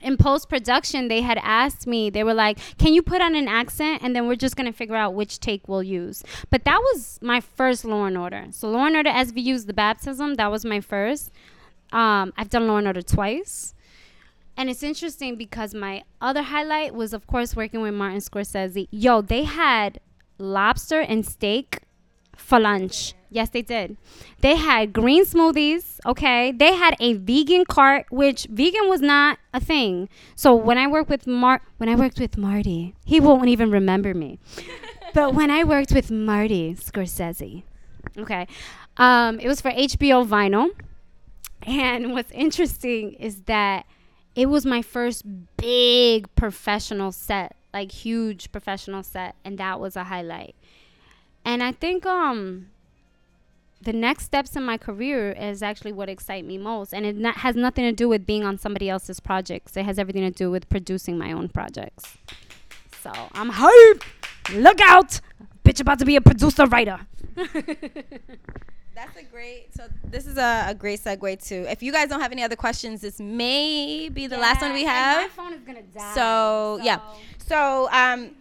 in post production they had asked me they were like can you put on an accent? And then we're just going to figure out which take we'll use. But that was my first law and order. So law and order svu is the baptism that was my first. Um, i've done law and order twice and it's interesting because my other highlight was, of course, working with Martin Scorsese. Yo, they had lobster and steak for lunch. Yes, they did. They had green smoothies. Okay, they had a vegan cart, which vegan was not a thing. So when I worked with Mar, when I worked with Marty, he won't even remember me. but when I worked with Marty Scorsese, okay, um, it was for HBO Vinyl. And what's interesting is that it was my first big professional set, like huge professional set, and that was a highlight. And I think um the next steps in my career is actually what excite me most and it not, has nothing to do with being on somebody else's projects. It has everything to do with producing my own projects. So i'm hype! Look out! Bitch about to be a producer writer That's a great. So this is a, a, great segue to. If you guys don't have any other questions, this may be the yeah, last one we have. my phone is gonna die. So, so. yeah. So um,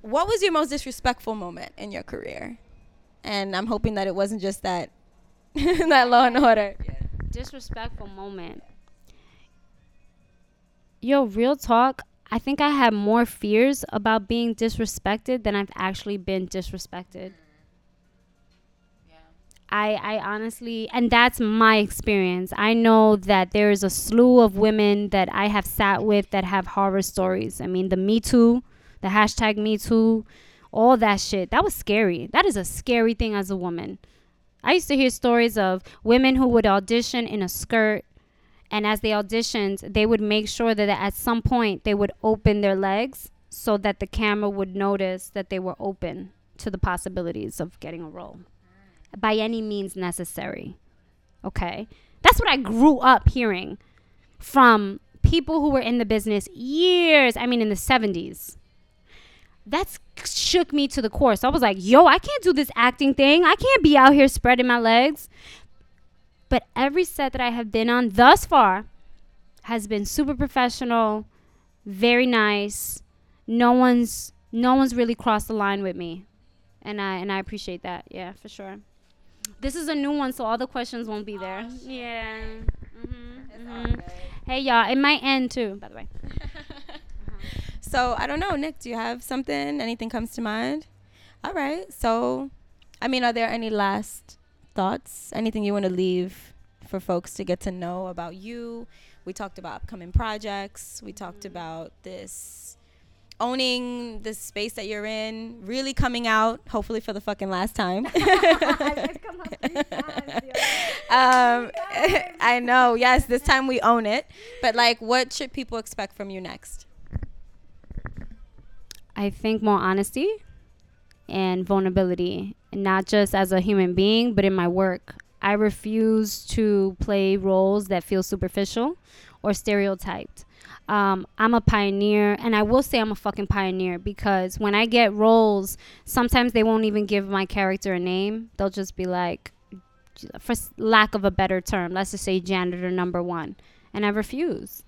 what was your most disrespectful moment in your career? And I'm hoping that it wasn't just that that Law and Order. Yeah. Disrespectful moment. Yo, real talk. I think I had more fears about being disrespected than I've actually been disrespected. I, I honestly, and that's my experience. I know that there is a slew of women that I have sat with that have horror stories. I mean, the Me Too, the hashtag Me Too, all that shit. That was scary. That is a scary thing as a woman. I used to hear stories of women who would audition in a skirt, and as they auditioned, they would make sure that at some point they would open their legs so that the camera would notice that they were open to the possibilities of getting a role by any means necessary. Okay? That's what I grew up hearing from people who were in the business years, I mean, in the 70s. That shook me to the core. So I was like, yo, I can't do this acting thing. I can't be out here spreading my legs. But every set that I have been on thus far has been super professional, very nice. No one's no one's really crossed the line with me. And I and I appreciate that. Yeah, for sure. This is a new one, so all the questions won't be there. Oh, yeah. Mm-hmm, mm-hmm. Hey, y'all. It might end too, by the way. So I don't know, Nick. Do you have something? Anything comes to mind? All right. So, I mean, are there any last thoughts? Anything you want to leave for folks to get to know about you. We talked about upcoming projects. We talked about this owning the space that you're in, really coming out, hopefully for the fucking last time. um, I know, yes, this time we own it. But like, what should people expect from you next? I think more honesty and vulnerability, and not just as a human being, but in my work. I refuse to play roles that feel superficial or stereotyped. Um, I'm a pioneer, and I will say I'm a fucking pioneer because when I get roles, sometimes they won't even give my character a name. They'll just be like, for lack of a better term, let's just say janitor number one. And I refuse.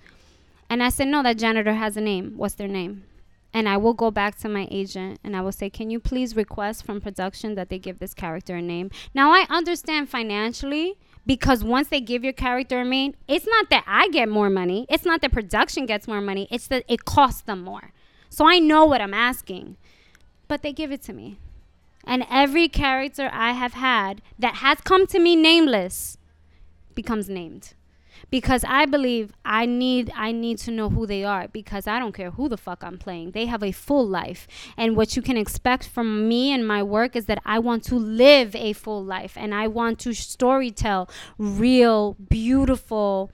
And I said, no, that janitor has a name. What's their name? and I will go back to my agent and I will say, Can you please request from production that they give this character a name? Now, I understand financially because once they give your character a name, it's not that I get more money, it's not that production gets more money, it's that it costs them more. So I know what I'm asking, but they give it to me. And every character I have had that has come to me nameless becomes named because I believe I need I need to know who they are because I don't care who the fuck I'm playing. They have a full life. And what you can expect from me and my work is that I want to live a full life and I want to storytell real beautiful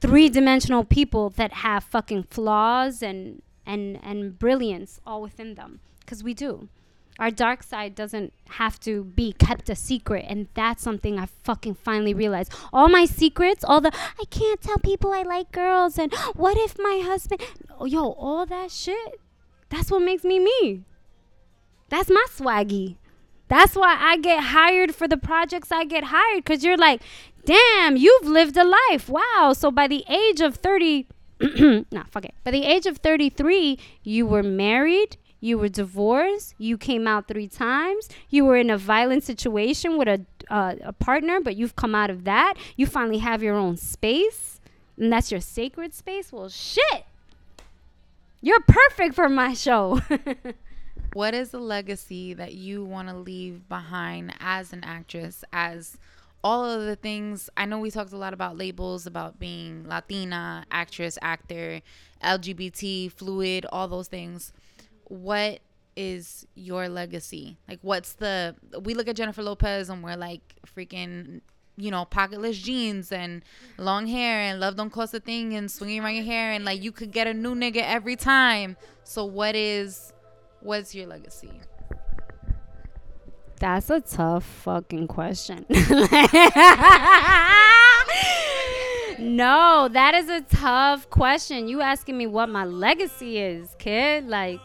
three-dimensional people that have fucking flaws and and and brilliance all within them because we do our dark side doesn't have to be kept a secret and that's something i fucking finally realized. All my secrets all the i can't tell people i like girls and what if my husband yo all that shit that's what makes me me. That's my swaggy. That's why i get hired for the projects i get hired because you're like damn you've lived a life. Wow. So by the age of 30 nah fuck it. By the age of 33 you were married you were divorced, you came out three times, you were in a violent situation with a, uh, a partner, but you've come out of that. You finally have your own space, and that's your sacred space. Well, shit. You're perfect for my show. what is the legacy that you want to leave behind as an actress, as all of the things I know we talked a lot about labels about being Latina, actress, actor, LGBT, fluid, all those things what is your legacy? Like, what's the? We look at Jennifer Lopez and we're like freaking, you know, pocketless jeans and long hair and love don't cost a thing and swinging around your hair and like you could get a new nigga every time. So what is, what's your legacy? That's a tough fucking question. no, that is a tough question. You asking me what my legacy is, kid? Like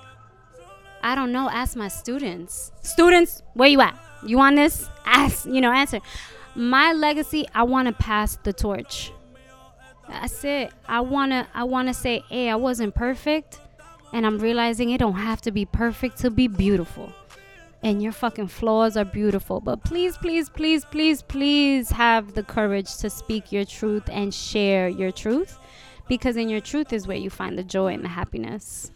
I don't know. Ask my students. Students, where you at? You on this? Ask, you know, answer. My legacy, I want to pass the torch. That's it. I want to I want to say, "Hey, I wasn't perfect." And I'm realizing it don't have to be perfect to be beautiful. And your fucking flaws are beautiful. But please, please, please, please, please have the courage to speak your truth and share your truth. Because in your truth is where you find the joy and the happiness.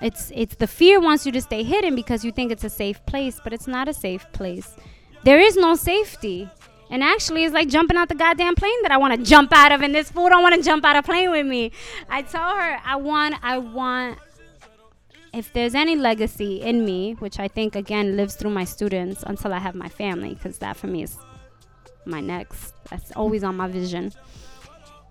It's it's the fear wants you to stay hidden because you think it's a safe place, but it's not a safe place. There is no safety. And actually, it's like jumping out the goddamn plane that I want to jump out of, and this fool don't want to jump out of plane with me. I tell her I want, I want. If there's any legacy in me, which I think again lives through my students until I have my family, because that for me is my next. That's always on my vision.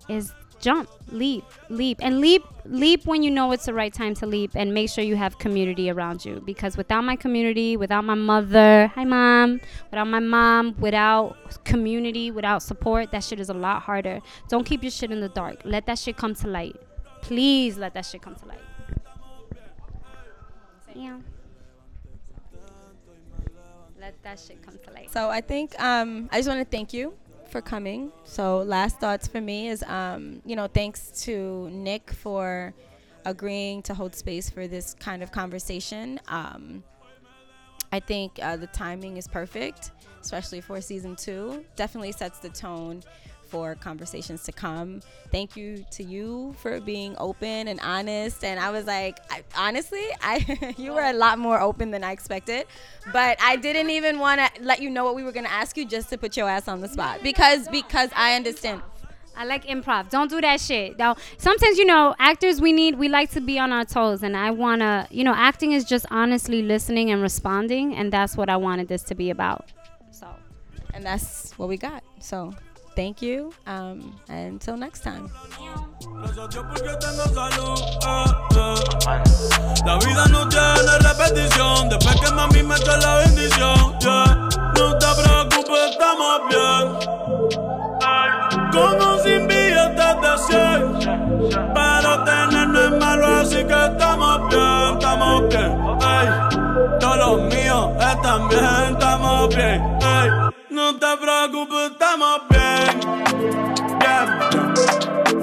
Is jump, leap, leap, and leap, leap when you know it's the right time to leap, and make sure you have community around you. Because without my community, without my mother, hi mom, without my mom, without community, without support, that shit is a lot harder. Don't keep your shit in the dark. Let that shit come to light. Please let that shit come to light. Yeah. Let that shit come to light. So I think um, I just want to thank you for coming. So last thoughts for me is, um, you know, thanks to Nick for agreeing to hold space for this kind of conversation. Um, I think uh, the timing is perfect, especially for season two. Definitely sets the tone for conversations to come. Thank you to you for being open and honest. And I was like, I, honestly, I you were a lot more open than I expected. But I didn't even want to let you know what we were going to ask you just to put your ass on the spot because because I understand. I like improv. Don't do that shit. Now, sometimes you know, actors we need we like to be on our toes and I want to, you know, acting is just honestly listening and responding and that's what I wanted this to be about. So, and that's what we got. So, thank you. Um, until next time. Ah, ah, ah. La vida no tiene repetición. Después que mami me echa la bendición. Yeah. No te preocupes, estamos bien. como sin billetes de 100. Pero tener no es malo, así que estamos bien, estamos bien. Ey, todos los míos están bien, estamos bien. Ey, no te preocupes, estamos bien. Bien, bien.